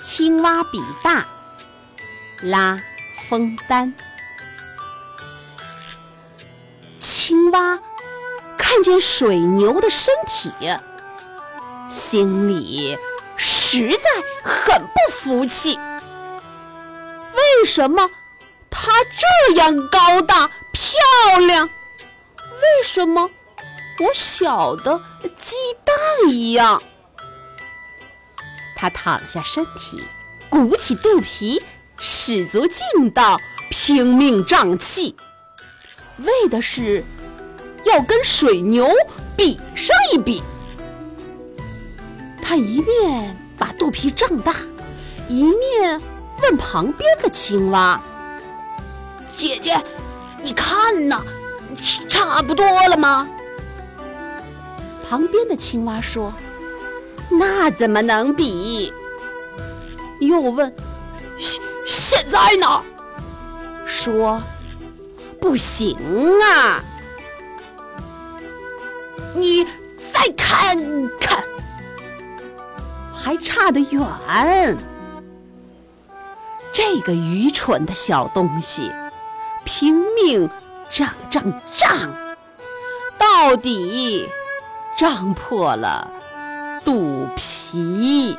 青蛙比大，拉封丹。青蛙看见水牛的身体，心里实在很不服气。为什么它这样高大漂亮？为什么我小的鸡蛋一样？他躺下身体，鼓起肚皮，使足劲道，拼命胀气，为的是要跟水牛比上一比。他一面把肚皮胀大，一面问旁边的青蛙：“姐姐，你看呢，差不多了吗？”旁边的青蛙说。那怎么能比？又问：现现在呢？说不行啊！你再看看，还差得远。这个愚蠢的小东西，拼命胀胀胀，到底胀破了。肚皮。